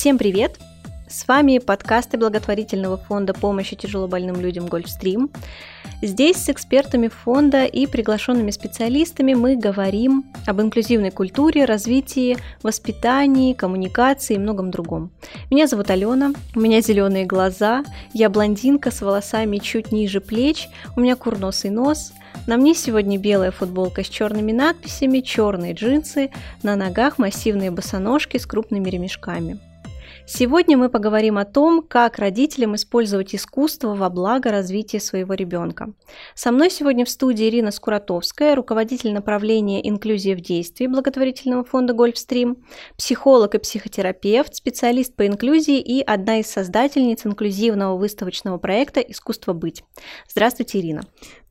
Всем привет! С вами подкасты благотворительного фонда помощи тяжелобольным людям Гольфстрим. Здесь с экспертами фонда и приглашенными специалистами мы говорим об инклюзивной культуре, развитии, воспитании, коммуникации и многом другом. Меня зовут Алена, у меня зеленые глаза, я блондинка с волосами чуть ниже плеч, у меня курносый нос, на мне сегодня белая футболка с черными надписями, черные джинсы, на ногах массивные босоножки с крупными ремешками – Сегодня мы поговорим о том, как родителям использовать искусство во благо развития своего ребенка. Со мной сегодня в студии Ирина Скуратовская, руководитель направления «Инклюзия в действии» благотворительного фонда «Гольфстрим», психолог и психотерапевт, специалист по инклюзии и одна из создательниц инклюзивного выставочного проекта «Искусство быть». Здравствуйте, Ирина.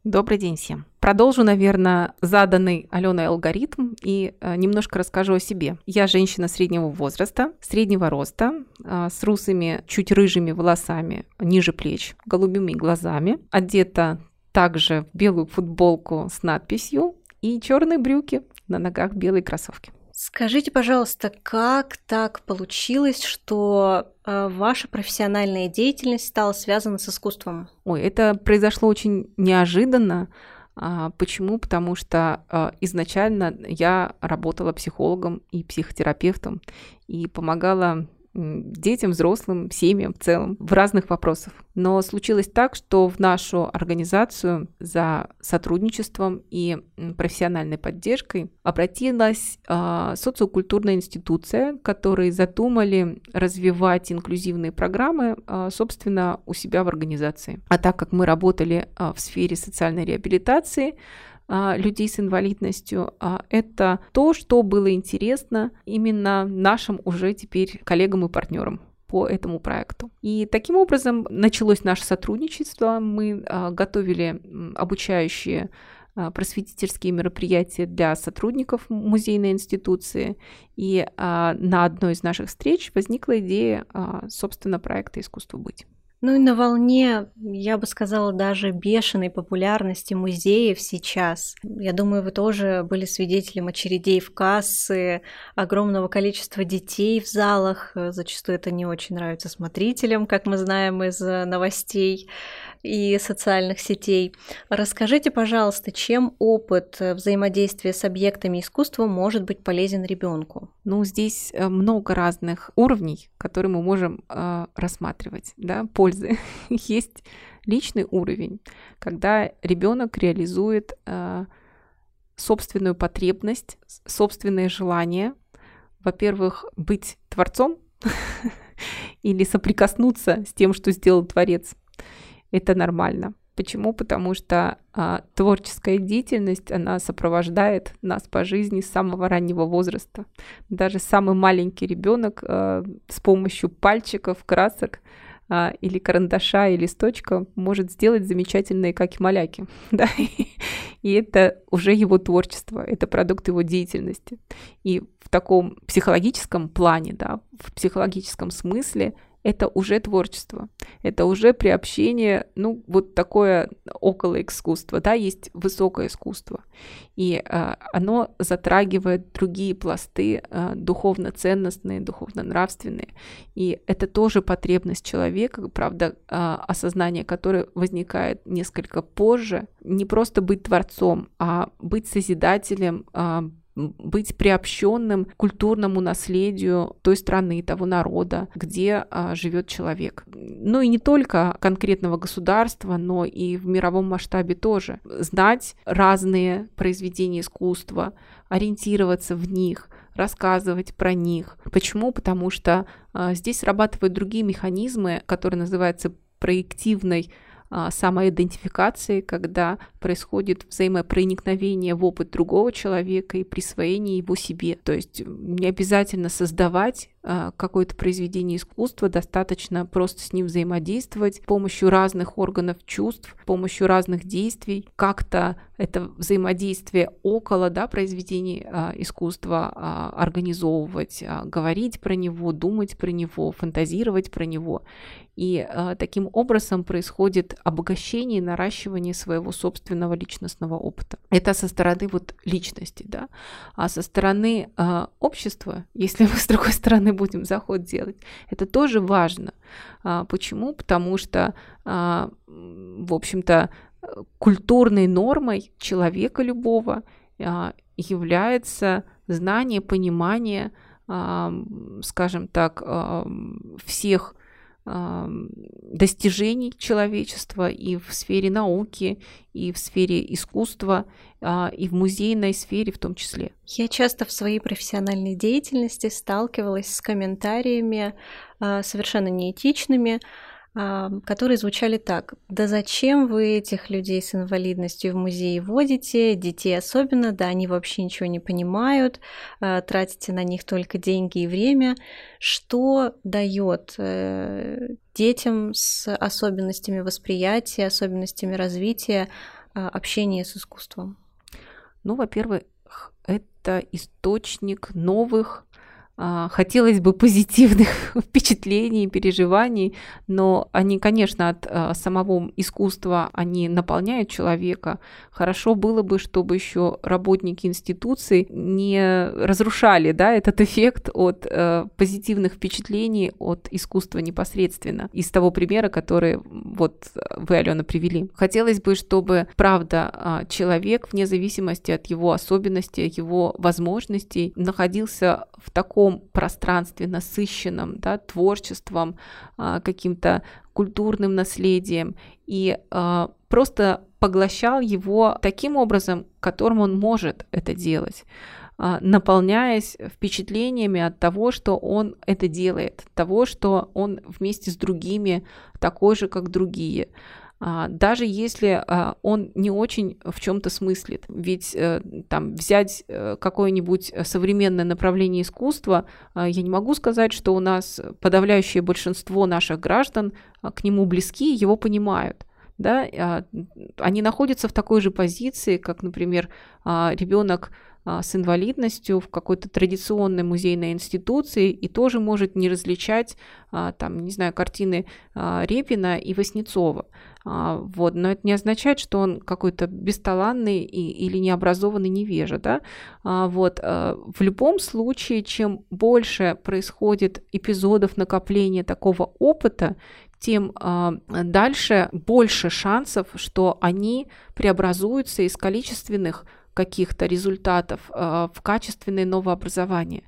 Добрый день всем. Продолжу, наверное, заданный Аленой алгоритм и э, немножко расскажу о себе. Я женщина среднего возраста, среднего роста, э, с русыми, чуть рыжими волосами ниже плеч, голубыми глазами, одета также в белую футболку с надписью и черные брюки, на ногах белые кроссовки. Скажите, пожалуйста, как так получилось, что э, ваша профессиональная деятельность стала связана с искусством? Ой, это произошло очень неожиданно. А, почему? Потому что а, изначально я работала психологом и психотерапевтом и помогала детям, взрослым, семьям в целом в разных вопросах. Но случилось так, что в нашу организацию за сотрудничеством и профессиональной поддержкой обратилась э, социокультурная институция, которые задумали развивать инклюзивные программы, э, собственно, у себя в организации. А так как мы работали э, в сфере социальной реабилитации, людей с инвалидностью, а, это то, что было интересно именно нашим уже теперь коллегам и партнерам по этому проекту. И таким образом началось наше сотрудничество. Мы а, готовили обучающие просветительские мероприятия для сотрудников музейной институции. И на одной из наших встреч возникла идея, собственно, проекта «Искусство быть». Ну и на волне, я бы сказала, даже бешеной популярности музеев сейчас. Я думаю, вы тоже были свидетелем очередей в кассы, огромного количества детей в залах. Зачастую это не очень нравится смотрителям, как мы знаем из новостей и социальных сетей. Расскажите, пожалуйста, чем опыт взаимодействия с объектами искусства может быть полезен ребенку? Ну, здесь э, много разных уровней, которые мы можем э, рассматривать, да, пользы. Есть личный уровень, когда ребенок реализует э, собственную потребность, собственные желания, во-первых, быть творцом или соприкоснуться с тем, что сделал творец это нормально. Почему? Потому что а, творческая деятельность, она сопровождает нас по жизни с самого раннего возраста. Даже самый маленький ребенок а, с помощью пальчиков, красок а, или карандаша, и листочка может сделать замечательные каки-маляки. Да? И это уже его творчество, это продукт его деятельности. И в таком психологическом плане, да, в психологическом смысле – это уже творчество, это уже приобщение, ну, вот такое около искусства, да, есть высокое искусство, и э, оно затрагивает другие пласты э, духовно-ценностные, духовно-нравственные, и это тоже потребность человека, правда, э, осознание которое возникает несколько позже, не просто быть творцом, а быть созидателем, э, быть приобщенным к культурному наследию той страны, того народа, где а, живет человек. Ну и не только конкретного государства, но и в мировом масштабе тоже. Знать разные произведения искусства, ориентироваться в них, рассказывать про них. Почему? Потому что а, здесь срабатывают другие механизмы, которые называются проективной а, самоидентификации, когда происходит взаимопроникновение в опыт другого человека и присвоение его себе. То есть не обязательно создавать а, какое-то произведение искусства, достаточно просто с ним взаимодействовать с помощью разных органов чувств, с помощью разных действий, как-то это взаимодействие около да, произведений а, искусства а, организовывать, а, говорить про него, думать про него, фантазировать про него. И а, таким образом происходит обогащение и наращивание своего собственного собственного личностного опыта. Это со стороны вот личности, да. А со стороны э, общества, если мы с другой стороны будем заход делать, это тоже важно. А, почему? Потому что, а, в общем-то, культурной нормой человека любого а, является знание, понимание, а, скажем так, а, всех достижений человечества и в сфере науки, и в сфере искусства, и в музейной сфере в том числе. Я часто в своей профессиональной деятельности сталкивалась с комментариями совершенно неэтичными, которые звучали так. Да зачем вы этих людей с инвалидностью в музее водите, детей особенно, да они вообще ничего не понимают, а, тратите на них только деньги и время. Что дает э, детям с особенностями восприятия, особенностями развития а, общения с искусством? Ну, во-первых, это источник новых хотелось бы позитивных впечатлений, переживаний, но они, конечно, от а, самого искусства, они наполняют человека. Хорошо было бы, чтобы еще работники институций не разрушали да, этот эффект от э, позитивных впечатлений от искусства непосредственно. Из того примера, который вот вы, Алена, привели. Хотелось бы, чтобы, правда, а, человек, вне зависимости от его особенностей, его возможностей, находился в таком таком пространстве насыщенном да, творчеством, а, каким-то культурным наследием и а, просто поглощал его таким образом, которым он может это делать а, наполняясь впечатлениями от того, что он это делает, того, что он вместе с другими такой же, как другие. А, даже если а, он не очень в чем-то смыслит. Ведь э, там взять э, какое-нибудь современное направление искусства, а, я не могу сказать, что у нас подавляющее большинство наших граждан к нему близки, его понимают да, они находятся в такой же позиции, как, например, ребенок с инвалидностью в какой-то традиционной музейной институции и тоже может не различать, а, там, не знаю, картины а, Репина и Васнецова. Вот. Но это не означает, что он какой-то бесталанный и, или необразованный невежа. Да? Вот. В любом случае, чем больше происходит эпизодов накопления такого опыта, тем дальше больше шансов, что они преобразуются из количественных каких-то результатов э, в качественное новообразование.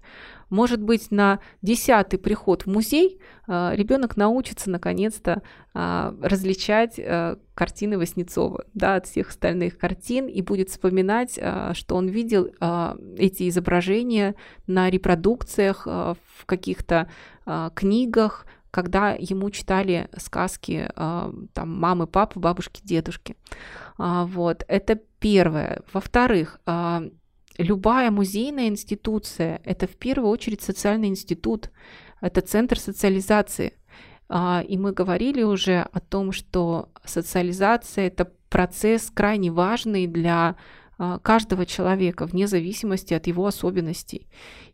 Может быть, на десятый приход в музей э, ребенок научится наконец-то э, различать картины Васнецова да, от всех остальных картин и будет вспоминать, что он видел эти изображения на репродукциях в каких-то книгах, когда ему читали сказки там, мамы, папы, бабушки, дедушки. Вот, это первое. Во-вторых, а, любая музейная институция – это в первую очередь социальный институт, это центр социализации. А, и мы говорили уже о том, что социализация – это процесс крайне важный для а, каждого человека, вне зависимости от его особенностей.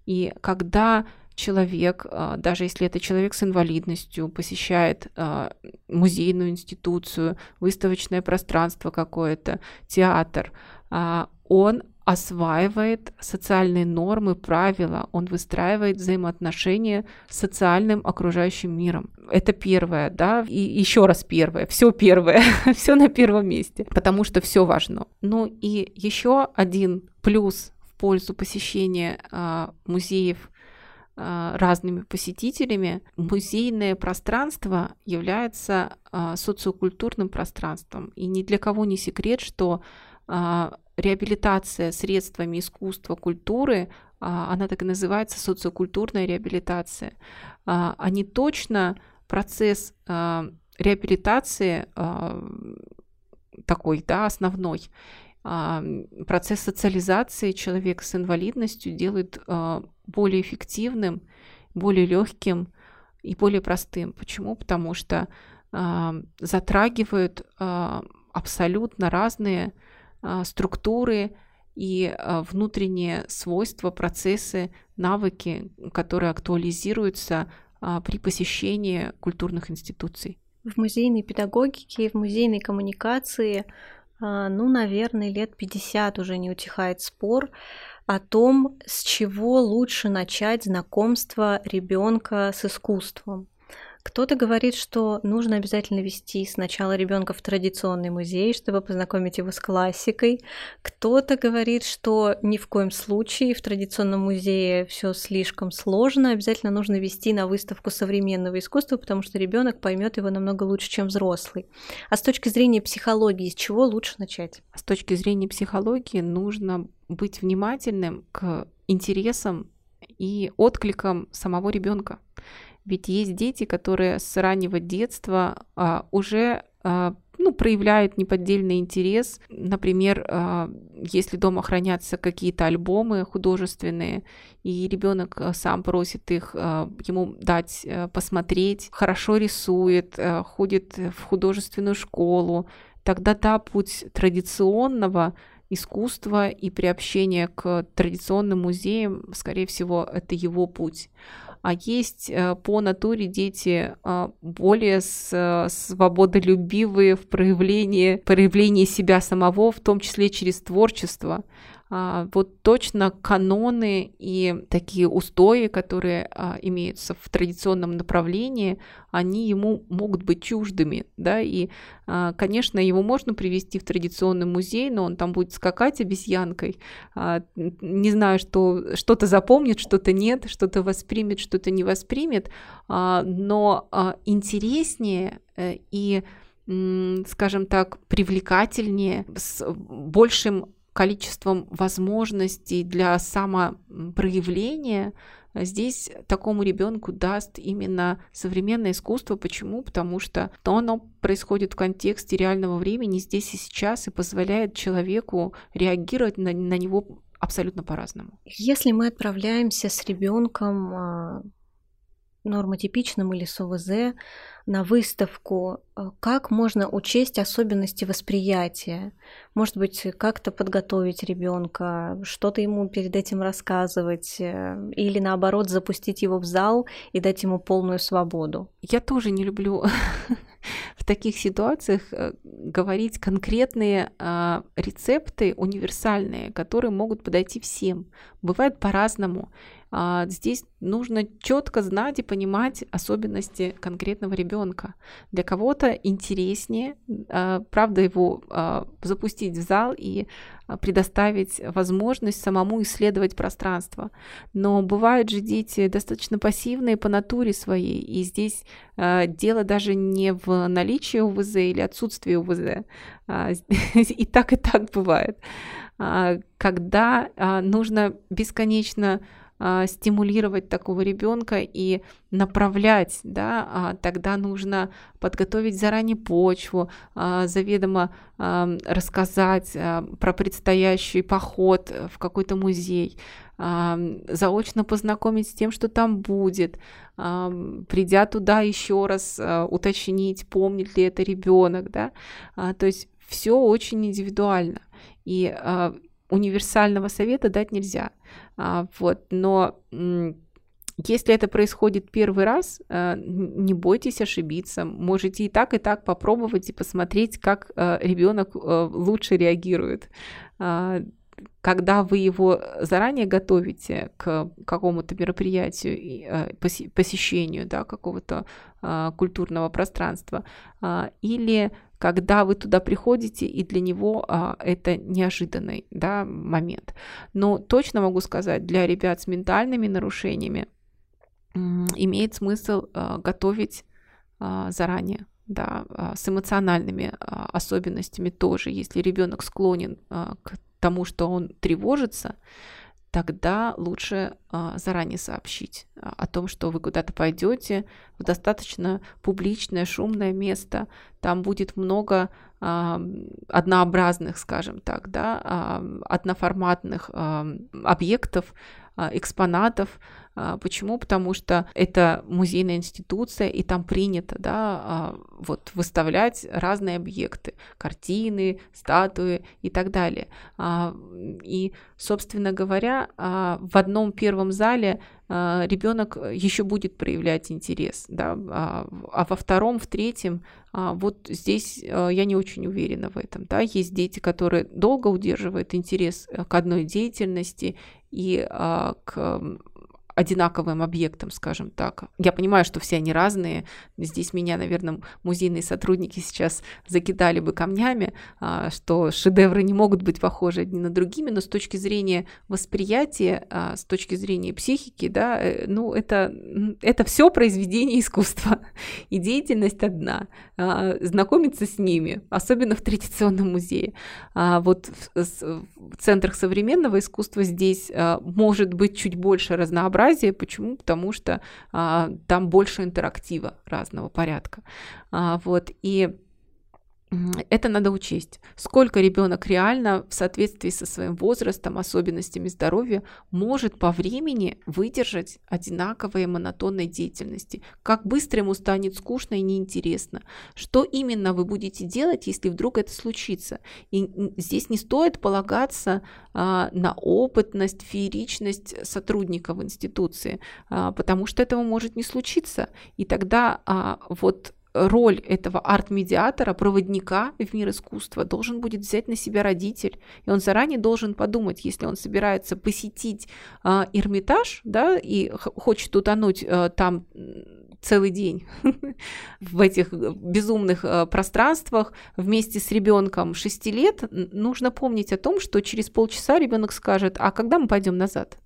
И когда человек, даже если это человек с инвалидностью, посещает музейную институцию, выставочное пространство какое-то, театр, он осваивает социальные нормы, правила, он выстраивает взаимоотношения с социальным окружающим миром. Это первое, да, и еще раз первое, все первое, все на первом месте, потому что все важно. Ну и еще один плюс в пользу посещения музеев а, разными посетителями, музейное пространство является а, социокультурным пространством. И ни для кого не секрет, что а, реабилитация средствами искусства, культуры, она так и называется социокультурная реабилитация. Они точно процесс реабилитации такой, да, основной, процесс социализации человека с инвалидностью делает более эффективным, более легким и более простым. Почему? Потому что э, затрагивают абсолютно разные структуры и внутренние свойства, процессы, навыки, которые актуализируются при посещении культурных институций. В музейной педагогике, в музейной коммуникации а, ну, наверное, лет 50 уже не утихает спор о том, с чего лучше начать знакомство ребенка с искусством. Кто-то говорит, что нужно обязательно вести сначала ребенка в традиционный музей, чтобы познакомить его с классикой. Кто-то говорит, что ни в коем случае в традиционном музее все слишком сложно, обязательно нужно вести на выставку современного искусства, потому что ребенок поймет его намного лучше, чем взрослый. А с точки зрения психологии, с чего лучше начать? С точки зрения психологии нужно быть внимательным к интересам и откликам самого ребенка. Ведь есть дети, которые с раннего детства а, уже а, ну, проявляют неподдельный интерес. Например, а, если дома хранятся какие-то альбомы художественные, и ребенок а, сам просит их а, ему дать а, посмотреть, хорошо рисует, а, ходит в художественную школу, тогда да, путь традиционного искусства и приобщения к традиционным музеям, скорее всего, это его путь а есть э, по натуре дети а, более свободолюбивые в проявлении, проявлении себя самого, в том числе через творчество. А, вот точно каноны и такие устои, которые а, имеются в традиционном направлении, они ему могут быть чуждыми, да, и, а, конечно, его можно привести в традиционный музей, но он там будет скакать обезьянкой, не знаю, что что-то запомнит, что-то нет, что-то воспримет, что-то не воспримет, но интереснее э, и скажем так, привлекательнее, с большим количеством возможностей для самопроявления, здесь такому ребенку даст именно современное искусство. Почему? Потому что оно происходит в контексте реального времени здесь и сейчас и позволяет человеку реагировать на, на него абсолютно по-разному. Если мы отправляемся с ребенком а, нормотипичным или с ОВЗ на выставку, э, как можно учесть особенности восприятия? Может быть, как-то подготовить ребенка, что-то ему перед этим рассказывать, э, или наоборот запустить его в зал и дать ему полную свободу? Я тоже не люблю в таких ситуациях э, говорить конкретные а, рецепты универсальные, которые могут подойти всем. Бывает по-разному. А, здесь нужно четко знать и понимать особенности конкретного ребенка. Для кого-то интереснее, а, правда, его а, запустить в зал и предоставить возможность самому исследовать пространство. Но бывают же дети достаточно пассивные по натуре своей, и здесь дело даже не в наличии УВЗ или отсутствии УВЗ. И так, и так бывает. Когда нужно бесконечно а, стимулировать такого ребенка и направлять, да, а, тогда нужно подготовить заранее почву, а, заведомо рассказать про предстоящий поход в какой-то музей, заочно познакомить с тем, что там будет, придя туда еще раз уточнить, помнит ли это ребенок, да, то есть все очень индивидуально. И универсального совета дать нельзя. А, вот, но если это происходит первый раз, э, не бойтесь ошибиться. Можете и так, и так попробовать и посмотреть, как э, ребенок э, лучше реагирует. А, когда вы его заранее готовите к какому-то мероприятию, посещению да, какого-то а, культурного пространства, или когда вы туда приходите, и для него а, это неожиданный да, момент. Но точно могу сказать, для ребят с ментальными нарушениями имеет смысл а, готовить а, заранее. Да, а, с эмоциональными а, особенностями тоже. Если ребенок склонен а, к тому, что он тревожится, тогда лучше а, заранее сообщить а, о том, что вы куда-то пойдете в достаточно публичное, шумное место. Там будет много однообразных, скажем так, да, одноформатных объектов, а, экспонатов. А, почему? Потому что это музейная институция, и там принято да, а, вот, выставлять разные объекты, картины, статуи и так далее. И, собственно говоря, в одном первом зале ребенок еще будет проявлять интерес, да, а, а во втором, в третьем вот здесь я не очень уверена в этом. Да? Есть дети, которые долго удерживают интерес к одной деятельности и к одинаковым объектом, скажем так. Я понимаю, что все они разные. Здесь меня, наверное, музейные сотрудники сейчас закидали бы камнями, а, что шедевры не могут быть похожи одни на другими, но с точки зрения восприятия, а, с точки зрения психики, да, э, ну, это, это все произведение искусства. И деятельность одна. А, знакомиться с ними, особенно в традиционном музее. Вот в центрах современного искусства здесь может быть чуть больше разнообразия, разнообразие. Почему? Потому что а, там больше интерактива разного порядка. А, вот, и это надо учесть. Сколько ребенок реально в соответствии со своим возрастом, особенностями здоровья может по времени выдержать одинаковые монотонной деятельности. Как быстро ему станет скучно и неинтересно. Что именно вы будете делать, если вдруг это случится. И здесь не стоит полагаться а, на опытность, фееричность сотрудников институции, а, потому что этого может не случиться. И тогда а, вот роль этого арт-медиатора, проводника в мир искусства должен будет взять на себя родитель. И он заранее должен подумать, если он собирается посетить э, Эрмитаж, да, и хочет утонуть э, там целый день в этих безумных э, пространствах вместе с ребенком 6 лет, нужно помнить о том, что через полчаса ребенок скажет, а когда мы пойдем назад?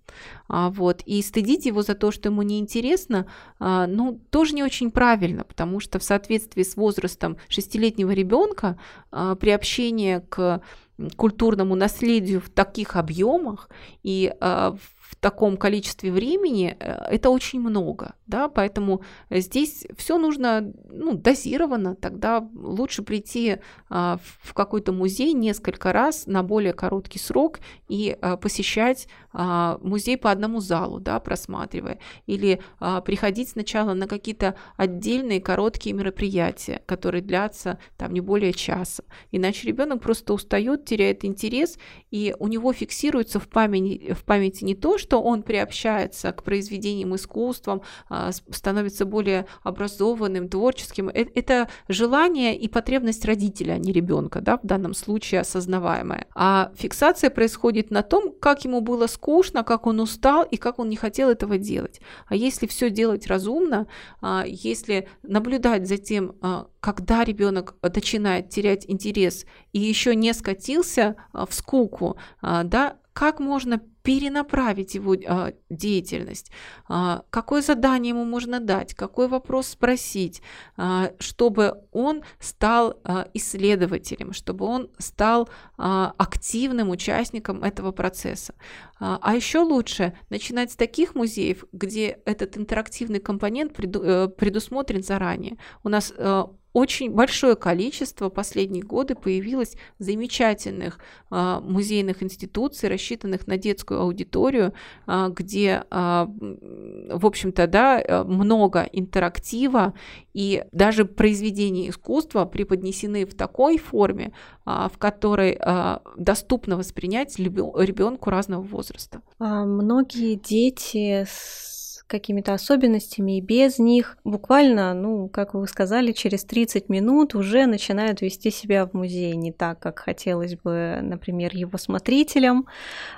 А, вот. И стыдить его за то, что ему неинтересно, а, ну, тоже не очень правильно, потому что в соответствии с возрастом шестилетнего ребенка а, приобщение к культурному наследию в таких объемах и а, в таком количестве времени э, это очень много, да, поэтому здесь все нужно ну, дозировано, тогда лучше прийти а, в какой-то музей несколько раз на более короткий срок и а, посещать а, музей по одному залу, да, просматривая, или приходить сначала на какие-то отдельные короткие мероприятия, которые длятся там не более часа, иначе ребенок просто устает, теряет интерес, и у него фиксируется в памяти, в памяти не то, что он приобщается к произведениям искусством, а, становится более образованным, творческим. Э, это желание и потребность родителя, а не ребенка, да, в данном случае осознаваемая. А фиксация происходит на том, как ему было скучно, как он устал и как он не хотел этого делать. А если все делать разумно, а, если наблюдать за тем, когда ребенок начинает терять интерес и еще не скатился в скуку, да, как можно перенаправить его а, деятельность, а, какое задание ему можно дать, какой вопрос спросить, а, чтобы он стал а, исследователем, чтобы он стал а, активным участником этого процесса. А, а еще лучше начинать с таких музеев, где этот интерактивный компонент преду, э, предусмотрен заранее. У нас э, очень большое количество последние годы появилось замечательных а, музейных институций, рассчитанных на детскую аудиторию, а, где, а, в общем-то, да, много интерактива, и даже произведения искусства преподнесены в такой форме, а, в которой а, доступно воспринять ребенку разного возраста. А, многие дети с какими-то особенностями, и без них буквально, ну, как вы сказали, через 30 минут уже начинают вести себя в музее не так, как хотелось бы, например, его смотрителям.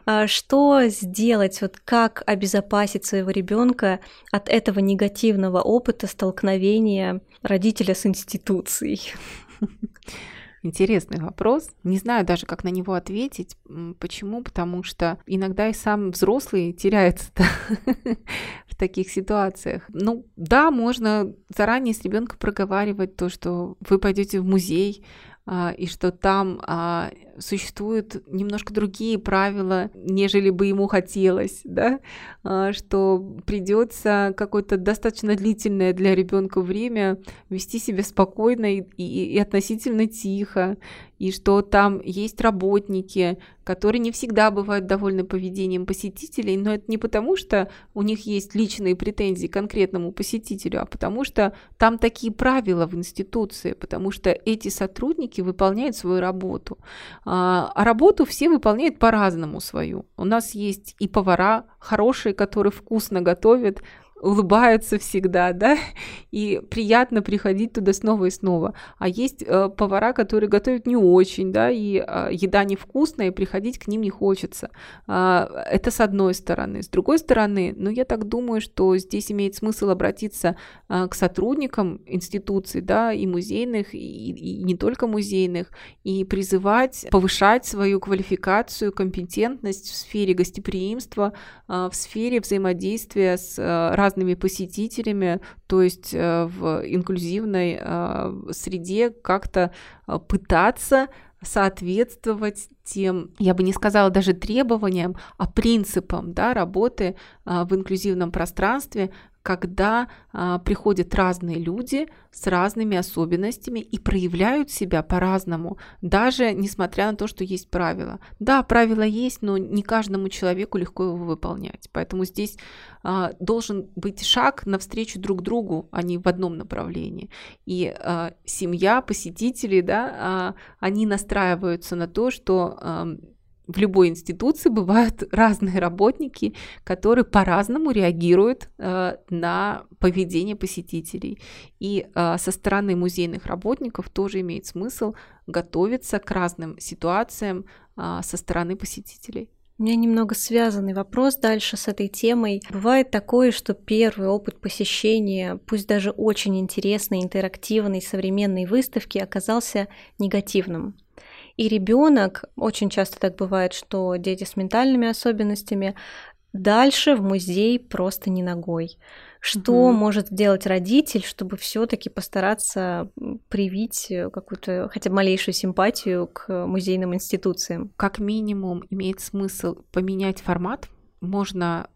А что сделать, вот как обезопасить своего ребенка от этого негативного опыта столкновения родителя с институцией? Интересный вопрос. Не знаю даже, как на него ответить. Почему? Потому что иногда и сам взрослый теряется таких ситуациях. Ну, да, можно заранее с ребенком проговаривать то, что вы пойдете в музей, а, и что там а, существуют немножко другие правила, нежели бы ему хотелось, да, а, что придется какое-то достаточно длительное для ребенка время вести себя спокойно и, и, и относительно тихо, и что там есть работники, которые не всегда бывают довольны поведением посетителей, но это не потому, что у них есть личные претензии к конкретному посетителю, а потому что там такие правила в институции, потому что эти сотрудники выполняют свою работу. А, а работу все выполняют по-разному свою. У нас есть и повара хорошие, которые вкусно готовят, улыбаются всегда, да, и приятно приходить туда снова и снова. А есть э, повара, которые готовят не очень, да, и э, еда невкусная, и приходить к ним не хочется. Э, это с одной стороны. С другой стороны, ну, я так думаю, что здесь имеет смысл обратиться э, к сотрудникам институций, да, и музейных, и, и не только музейных, и призывать повышать свою квалификацию, компетентность в сфере гостеприимства, э, в сфере взаимодействия с э, разными посетителями, то есть э, в инклюзивной э, среде как-то э, пытаться соответствовать тем, я бы не сказала даже требованиям, а принципам да, работы в инклюзивном пространстве, когда а, приходят разные люди с разными особенностями и проявляют себя по-разному, даже несмотря на то, что есть правила. Да, правила есть, но не каждому человеку легко его выполнять. Поэтому здесь а, должен быть шаг навстречу друг другу, а не в одном направлении. И а, семья, посетители, да, а, они настраиваются на то, что а, в любой институции бывают разные работники, которые по-разному реагируют э, на поведение посетителей. И э, со стороны музейных работников тоже имеет смысл готовиться к разным ситуациям э, со стороны посетителей. У меня немного связанный вопрос дальше с этой темой. Бывает такое, что первый опыт посещения, пусть даже очень интересной, интерактивной, современной выставки, оказался негативным. И ребенок, очень часто так бывает, что дети с ментальными особенностями дальше в музей просто не ногой. Что угу. может сделать родитель, чтобы все-таки постараться привить какую-то хотя бы малейшую симпатию к музейным институциям? Как минимум имеет смысл поменять формат. Можно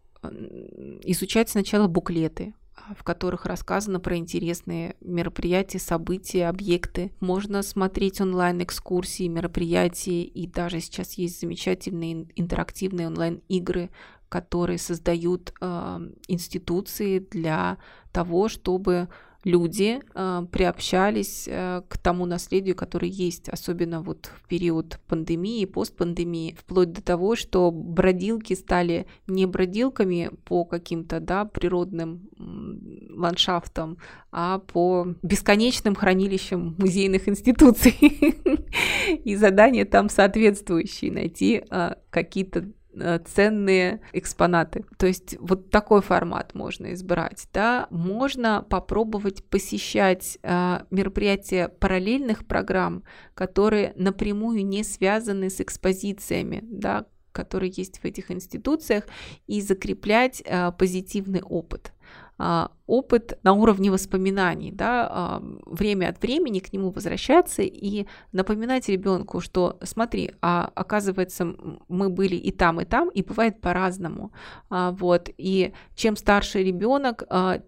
изучать сначала буклеты, в которых рассказано про интересные мероприятия, события, объекты. Можно смотреть онлайн-экскурсии, мероприятия, и даже сейчас есть замечательные интерактивные онлайн-игры, которые создают э, институции для того, чтобы люди э, приобщались э, к тому наследию, которое есть, особенно вот в период пандемии, постпандемии, вплоть до того, что бродилки стали не бродилками по каким-то да, природным ландшафтам, а по бесконечным хранилищам музейных институций. И задания там соответствующие, найти э, какие-то ценные экспонаты. То есть вот такой формат можно избрать. Да? Можно попробовать посещать э, мероприятия параллельных программ, которые напрямую не связаны с экспозициями, да, которые есть в этих институциях, и закреплять э, позитивный опыт. А, опыт на уровне воспоминаний, да, а, время от времени к нему возвращаться и напоминать ребенку, что смотри, а оказывается мы были и там, и там, и бывает по-разному, а, вот, и чем старше ребенок,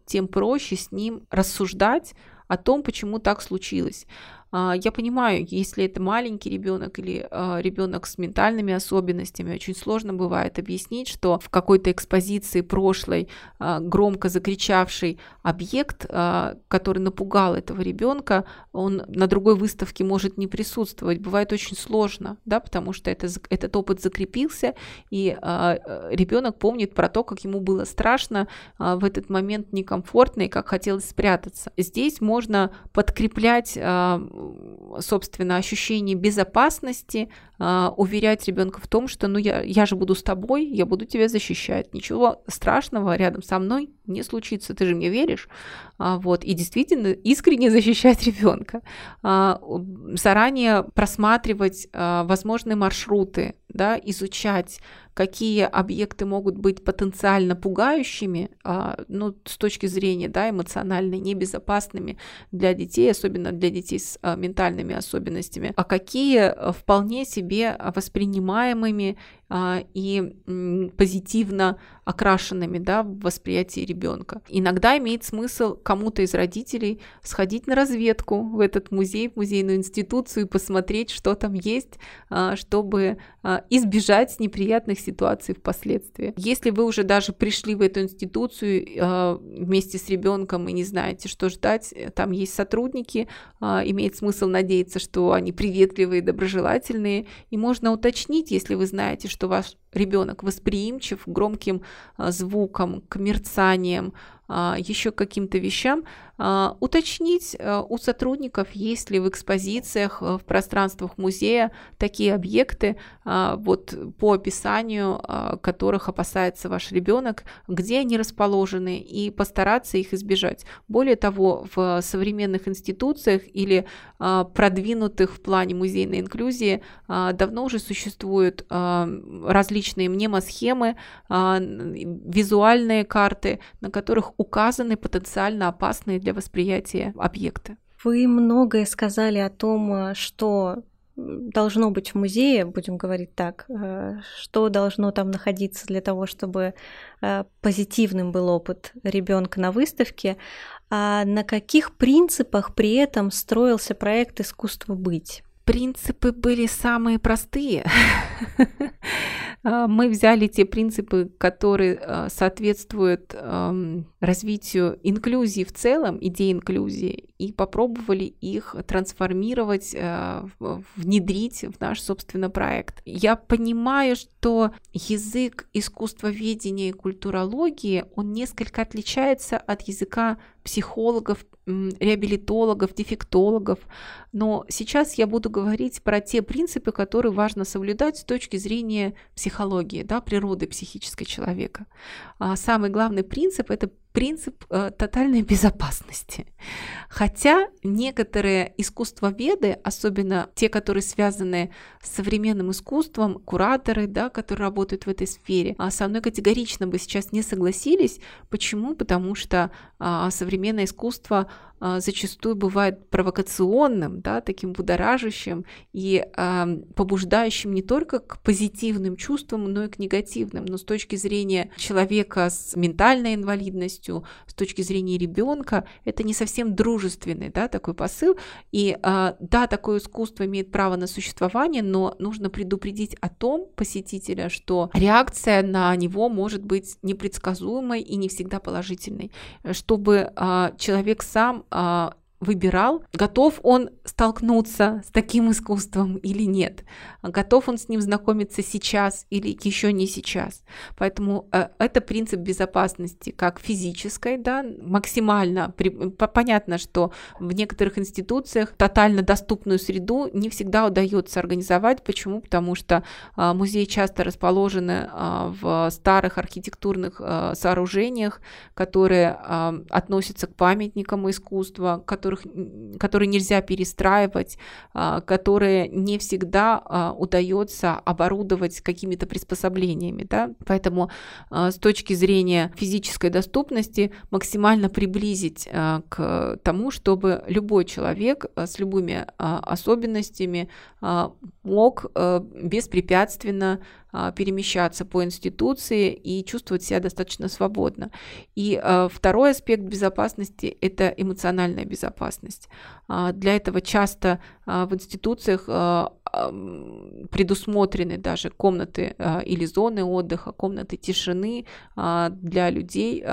тем проще с ним рассуждать о том, почему так случилось. А, я понимаю, если это маленький ребенок или а, ребенок с ментальными особенностями, очень сложно бывает объяснить, что в какой-то экспозиции прошлой а, громко закричавший объект, который напугал этого ребенка, он на другой выставке может не присутствовать. Бывает очень сложно, да, потому что это, этот опыт закрепился, и ребенок помнит про то, как ему было страшно в этот момент некомфортно и как хотелось спрятаться. Здесь можно подкреплять собственно, ощущение безопасности, а, уверять ребенка в том, что ну я, я же буду с тобой, я буду тебя защищать, ничего страшного рядом со мной не случится, ты же мне веришь, а, вот, и действительно искренне защищать ребенка, а, заранее просматривать возможные маршруты, да, изучать, какие объекты могут быть потенциально пугающими, ну, с точки зрения, да, эмоционально небезопасными для детей, особенно для детей с ментальными особенностями, а какие вполне себе себе воспринимаемыми и позитивно окрашенными да, в восприятии ребенка. Иногда имеет смысл кому-то из родителей сходить на разведку в этот музей, в музейную институцию и посмотреть, что там есть, а, чтобы а, избежать неприятных ситуаций впоследствии. Если вы уже даже пришли в эту институцию а, вместе с ребенком и не знаете, что ждать, там есть сотрудники, имеет смысл надеяться, что они приветливые, доброжелательные, и можно уточнить, если вы знаете, что ваш ребенок восприимчив громким а, звукам, к мерцаниям, а, еще каким-то вещам, а, уточнить у сотрудников, есть ли в экспозициях, в пространствах музея такие объекты, вот по описанию которых опасается ваш ребенок, где они расположены, и постараться их избежать. Более того, в современных институциях или продвинутых в плане музейной инклюзии давно уже существуют различные мнемосхемы, визуальные карты, на которых указаны потенциально опасные для восприятия объекты. Вы многое сказали о том, э, что должно быть в музее, будем говорить так, э, что должно там находиться для того, чтобы позитивным был опыт ребенка на выставке, а на каких принципах при этом строился проект «Искусство быть»? Принципы были самые простые. А, мы взяли те принципы, которые а, соответствуют развитию инклюзии в целом, идеи инклюзии, и попробовали их трансформировать, а, внедрить в наш, собственно, проект. Я понимаю, что язык искусствоведения и культурологии, он несколько отличается от языка психологов, реабилитологов, дефектологов. Но сейчас я буду говорить про те принципы, которые важно соблюдать с точки зрения психологии, да, природы психического человека. А самый главный принцип – это принцип э, тотальной безопасности. Хотя некоторые искусствоведы, особенно те, которые связаны с современным искусством, кураторы, да, которые работают в этой сфере, а со мной категорично бы сейчас не согласились. Почему? Потому что а, современное искусство а, зачастую бывает провокационным, да, таким будоражащим и а, побуждающим не только к позитивным чувствам, но и к негативным. Но с точки зрения человека с ментальной инвалидностью, с точки зрения ребенка, это не совсем дружественный да, такой посыл. И а, да, такое искусство имеет право на существование, но нужно предупредить о том посетителя, что реакция на него может быть непредсказуемой и не всегда положительной, чтобы а, человек сам а, выбирал, готов он столкнуться с таким искусством или нет, готов он с ним знакомиться сейчас или еще не сейчас. Поэтому э, это принцип безопасности как физической, да, максимально. Понятно, что в некоторых институциях тотально доступную среду не всегда удается организовать. Почему? Потому что э, музеи часто расположены э, в старых архитектурных сооружениях, которые относятся к памятникам искусства, которые которых, которые нельзя перестраивать, а, которые не всегда а, удается оборудовать какими-то приспособлениями. Да? Поэтому а, с точки зрения физической доступности максимально приблизить к тому, чтобы любой человек с любыми особенностями мог беспрепятственно перемещаться по институции и чувствовать себя достаточно свободно. И а, второй аспект безопасности – это эмоциональная безопасность. А, для этого часто в институциях предусмотрены даже комнаты или зоны отдыха, комнаты тишины для людей,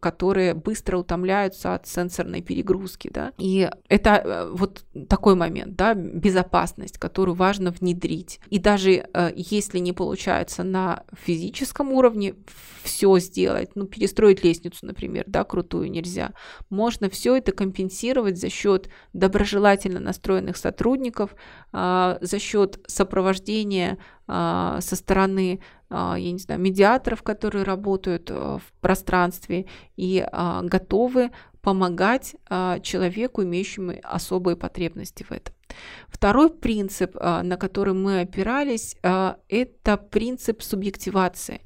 которые быстро утомляются от сенсорной перегрузки. Да? И это э, вот такой момент, да, безопасность, которую важно внедрить. И даже э, если не получается на физическом уровне все сделать, ну, перестроить лестницу, например, да, крутую нельзя. Можно все это компенсировать за счет доброжелательно настроенных сотрудников, а, за счет сопровождения а, со стороны а, я не знаю, медиаторов, которые работают в пространстве и готовы помогать человеку, имеющему особые потребности в этом. Второй принцип, а, на который мы опирались, а, это принцип субъективации.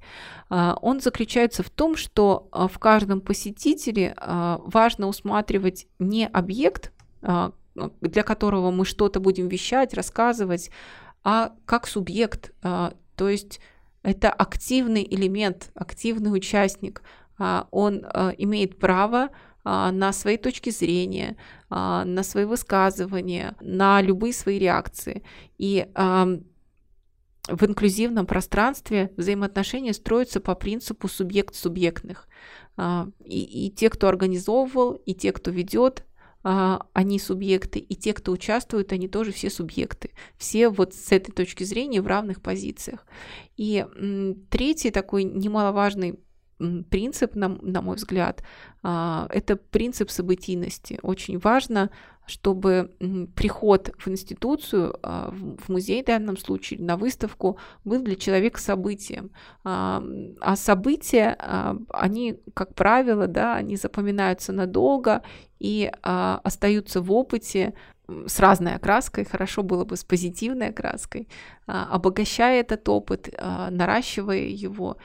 А, он заключается в том, что в каждом посетителе важно усматривать не объект, для которого мы что-то будем вещать, рассказывать, а как субъект, то есть это активный элемент, активный участник. А, он а, имеет право а, на свои точки зрения, на свои высказывания, на любые свои реакции. И в инклюзивном пространстве взаимоотношения строятся по принципу субъект-субъектных. И, и те, кто организовывал, и те, кто ведет, они субъекты, и те, кто участвует, они тоже все субъекты. Все вот с этой точки зрения в равных позициях. И третий такой немаловажный принцип, на, на мой взгляд, а, это принцип событийности. Очень важно, чтобы приход в институцию, а, в музей в данном случае, на выставку, был для человека событием. А, а события, они, как правило, да, они запоминаются надолго и остаются в опыте с разной окраской, хорошо было бы с позитивной окраской, обогащая этот опыт, наращивая его,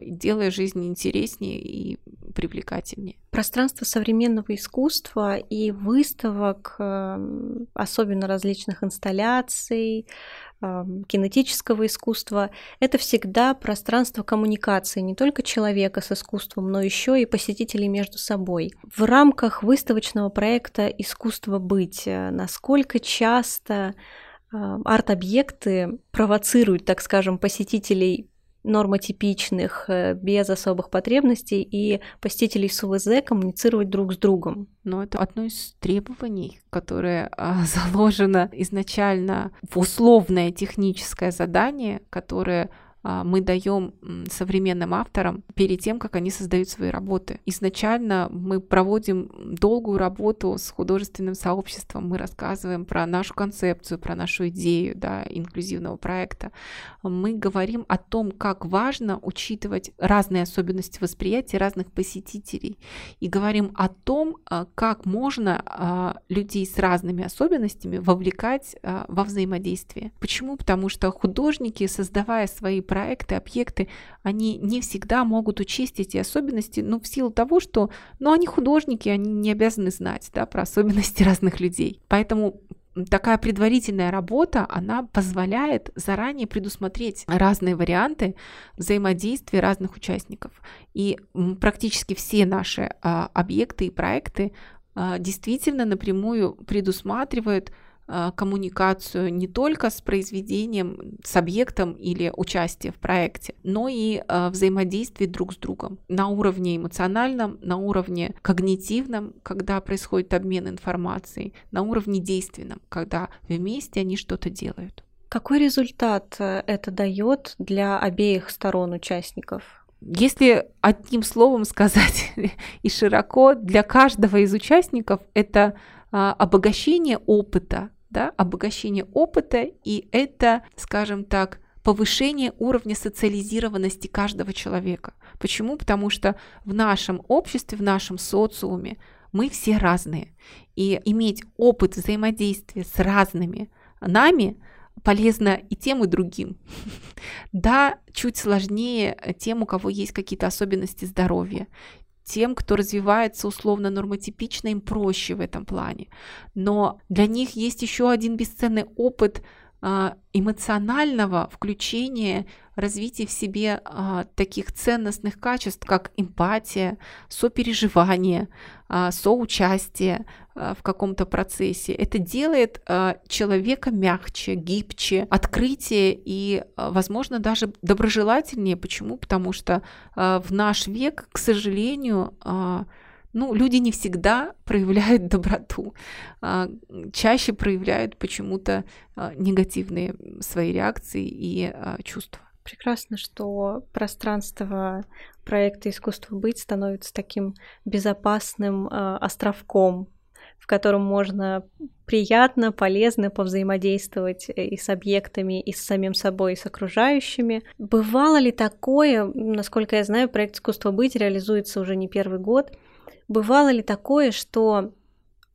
делая жизнь интереснее и привлекательнее. Пространство современного искусства и выставок, эм, особенно различных инсталляций, эм, кинетического искусства, это всегда пространство коммуникации не только человека с искусством, но еще и посетителей между собой. В рамках выставочного проекта «Искусство быть» э, насколько часто э, арт-объекты провоцируют, так скажем, посетителей нормотипичных, э, без особых потребностей, и посетителей с УВЗ коммуницировать друг с другом. Но это одно из требований, которое а, заложено изначально в условное техническое задание, которое мы даем современным авторам перед тем, как они создают свои работы. Изначально мы проводим долгую работу с художественным сообществом, мы рассказываем про нашу концепцию, про нашу идею да, инклюзивного проекта. Мы говорим о том, как важно учитывать разные особенности восприятия разных посетителей и говорим о том, а, как можно а, людей с разными особенностями вовлекать во взаимодействие. Почему? Потому что художники, создавая свои проекты, объекты, они не всегда могут учесть эти особенности, ну, в силу того, что, ну, они художники, они не обязаны знать, да, про особенности разных людей. Поэтому такая предварительная работа, она позволяет заранее предусмотреть разные варианты взаимодействия разных участников. И практически все наши а, объекты и проекты а, действительно напрямую предусматривают коммуникацию не только с произведением, с объектом или участие в проекте, но и а, взаимодействие друг с другом на уровне эмоциональном, на уровне когнитивном, когда происходит обмен информацией, на уровне действенном, когда вместе они что-то делают. Какой результат э, это дает для обеих сторон участников? Если одним словом сказать и широко, для каждого из участников это а, обогащение опыта, да, обогащение опыта, и это, скажем так, повышение уровня социализированности каждого человека. Почему? Потому что в нашем обществе, в нашем социуме мы все разные. И иметь опыт взаимодействия с разными нами полезно и тем, и другим. Да, чуть сложнее тем, у кого есть какие-то особенности здоровья тем, кто развивается условно нормотипично, им проще в этом плане. Но для них есть еще один бесценный опыт эмоционального включения, развития в себе а, таких ценностных качеств, как эмпатия, сопереживание, а, соучастие в каком-то процессе. Это делает человека мягче, гибче, открытие и, возможно, даже доброжелательнее. Почему? Потому что в наш век, к сожалению, ну, люди не всегда проявляют доброту, а, чаще проявляют почему-то а, негативные свои реакции и а, чувства. Прекрасно, что пространство проекта «Искусство быть» становится таким безопасным островком, в котором можно приятно, полезно повзаимодействовать и с объектами, и с самим собой, и с окружающими. Бывало ли такое, насколько я знаю, проект «Искусство быть» реализуется уже не первый год – Бывало ли такое, что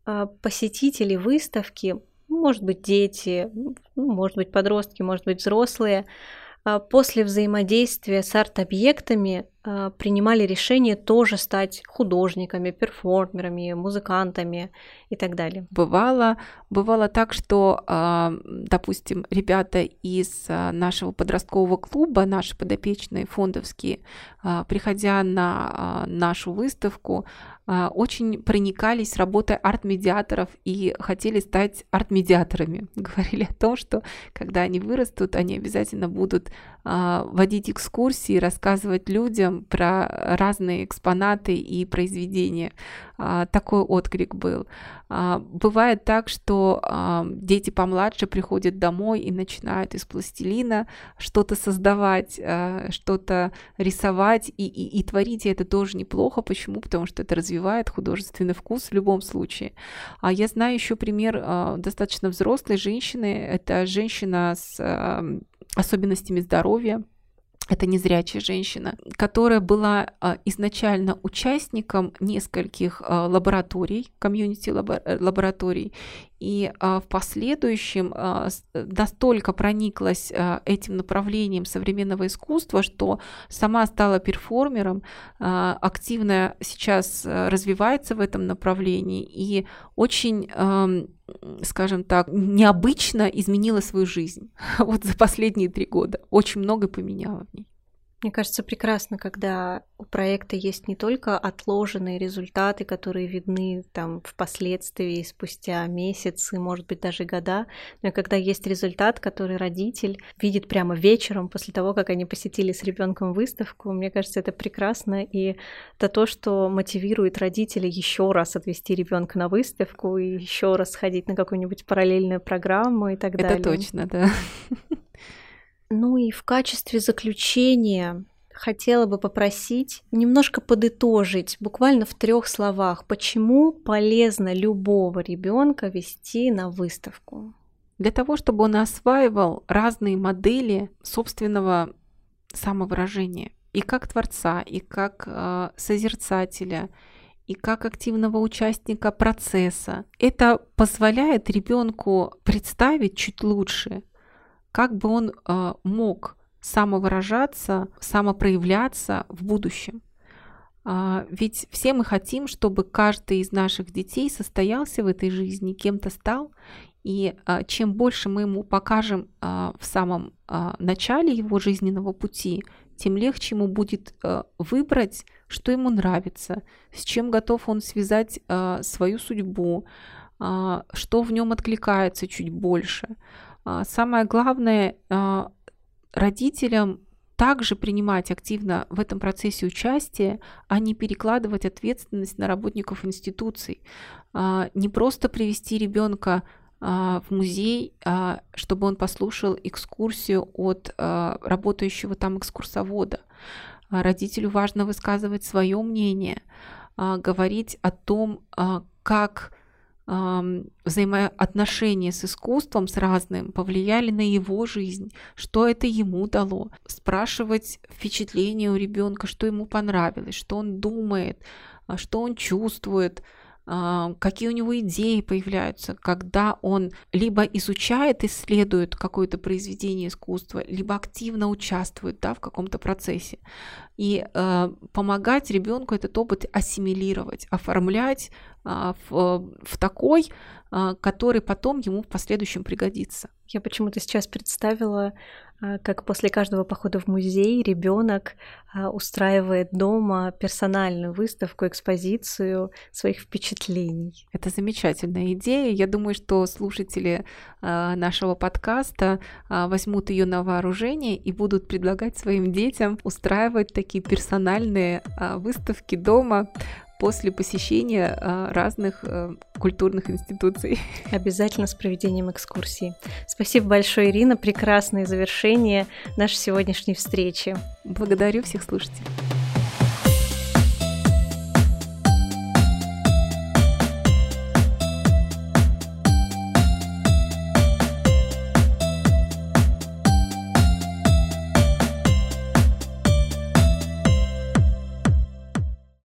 а, посетители выставки, может быть, дети, ну, может быть, подростки, может быть, взрослые, а, после взаимодействия с арт-объектами э, принимали решение тоже стать художниками, перформерами, музыкантами и так далее. Бывало, бывало так, что, допустим, ребята из нашего подросткового клуба, наши подопечные фондовские, приходя на нашу выставку, а, очень проникались работой арт-медиаторов и хотели стать арт-медиаторами. Говорили о том, что когда они вырастут, они обязательно будут а, водить экскурсии, рассказывать людям про разные экспонаты и произведения. А, такой отклик был. Бывает так, что дети помладше приходят домой и начинают из пластилина что-то создавать, что-то рисовать и, и, и творить, и это тоже неплохо. Почему? Потому что это развивает художественный вкус в любом случае. А я знаю еще пример а, достаточно взрослой женщины. Это женщина с особенностями здоровья, это незрячая женщина, которая была а, изначально участником нескольких а, лабораторий, комьюнити лабораторий, и а, в последующем а, настолько прониклась а, этим направлением современного искусства, что сама стала перформером, активно сейчас развивается в этом направлении и очень, скажем так, необычно изменила свою жизнь вот за последние три года. Очень много поменяла в ней. Мне кажется, прекрасно, когда у проекта есть не только отложенные результаты, которые видны там впоследствии, спустя месяцы, может быть, даже года, но и когда есть результат, который родитель видит прямо вечером после того, как они посетили с ребенком выставку. Мне кажется, это прекрасно, и это то, что мотивирует родителей еще раз отвести ребенка на выставку и еще раз сходить на какую-нибудь параллельную программу и так это далее. Это точно, да. Ну и в качестве заключения хотела бы попросить немножко подытожить, буквально в трех словах, почему полезно любого ребенка вести на выставку. Для того, чтобы он осваивал разные модели собственного самовыражения и как творца, и как э, созерцателя, и как активного участника процесса. Это позволяет ребенку представить чуть лучше как бы он э, мог самовыражаться, самопроявляться в будущем. А, ведь все мы хотим, чтобы каждый из наших детей состоялся в этой жизни, кем-то стал, и а, чем больше мы ему покажем а, в самом начале его жизненного пути, тем легче ему будет выбрать, что ему нравится, с чем готов он связать свою судьбу, что в нем откликается чуть больше. А, самое главное а, родителям также принимать активно в этом процессе участие, а не перекладывать ответственность на работников институций. А, не просто привести ребенка в музей, чтобы он послушал экскурсию от работающего там экскурсовода. Родителю важно высказывать свое мнение, говорить о том, как взаимоотношения с искусством, с разным, повлияли на его жизнь, что это ему дало, спрашивать впечатления у ребенка, что ему понравилось, что он думает, а, что он чувствует, а, какие у него идеи появляются, когда он либо изучает, исследует какое-то произведение искусства, либо активно участвует да, в каком-то процессе. И э, помогать ребенку этот опыт ассимилировать, оформлять в, в такой, э, который потом ему в последующем пригодится. Я почему-то сейчас представила а, как после каждого похода в музей ребенок а, устраивает дома персональную выставку, экспозицию своих впечатлений. Это замечательная идея. Я думаю, что слушатели а, нашего подкаста возьмут ее на вооружение и будут предлагать своим детям устраивать такие персональные выставки дома после посещения а, разных а, культурных институций. Обязательно с проведением экскурсии. Спасибо большое, Ирина. Прекрасное завершение нашей сегодняшней встречи. Благодарю всех слушателей.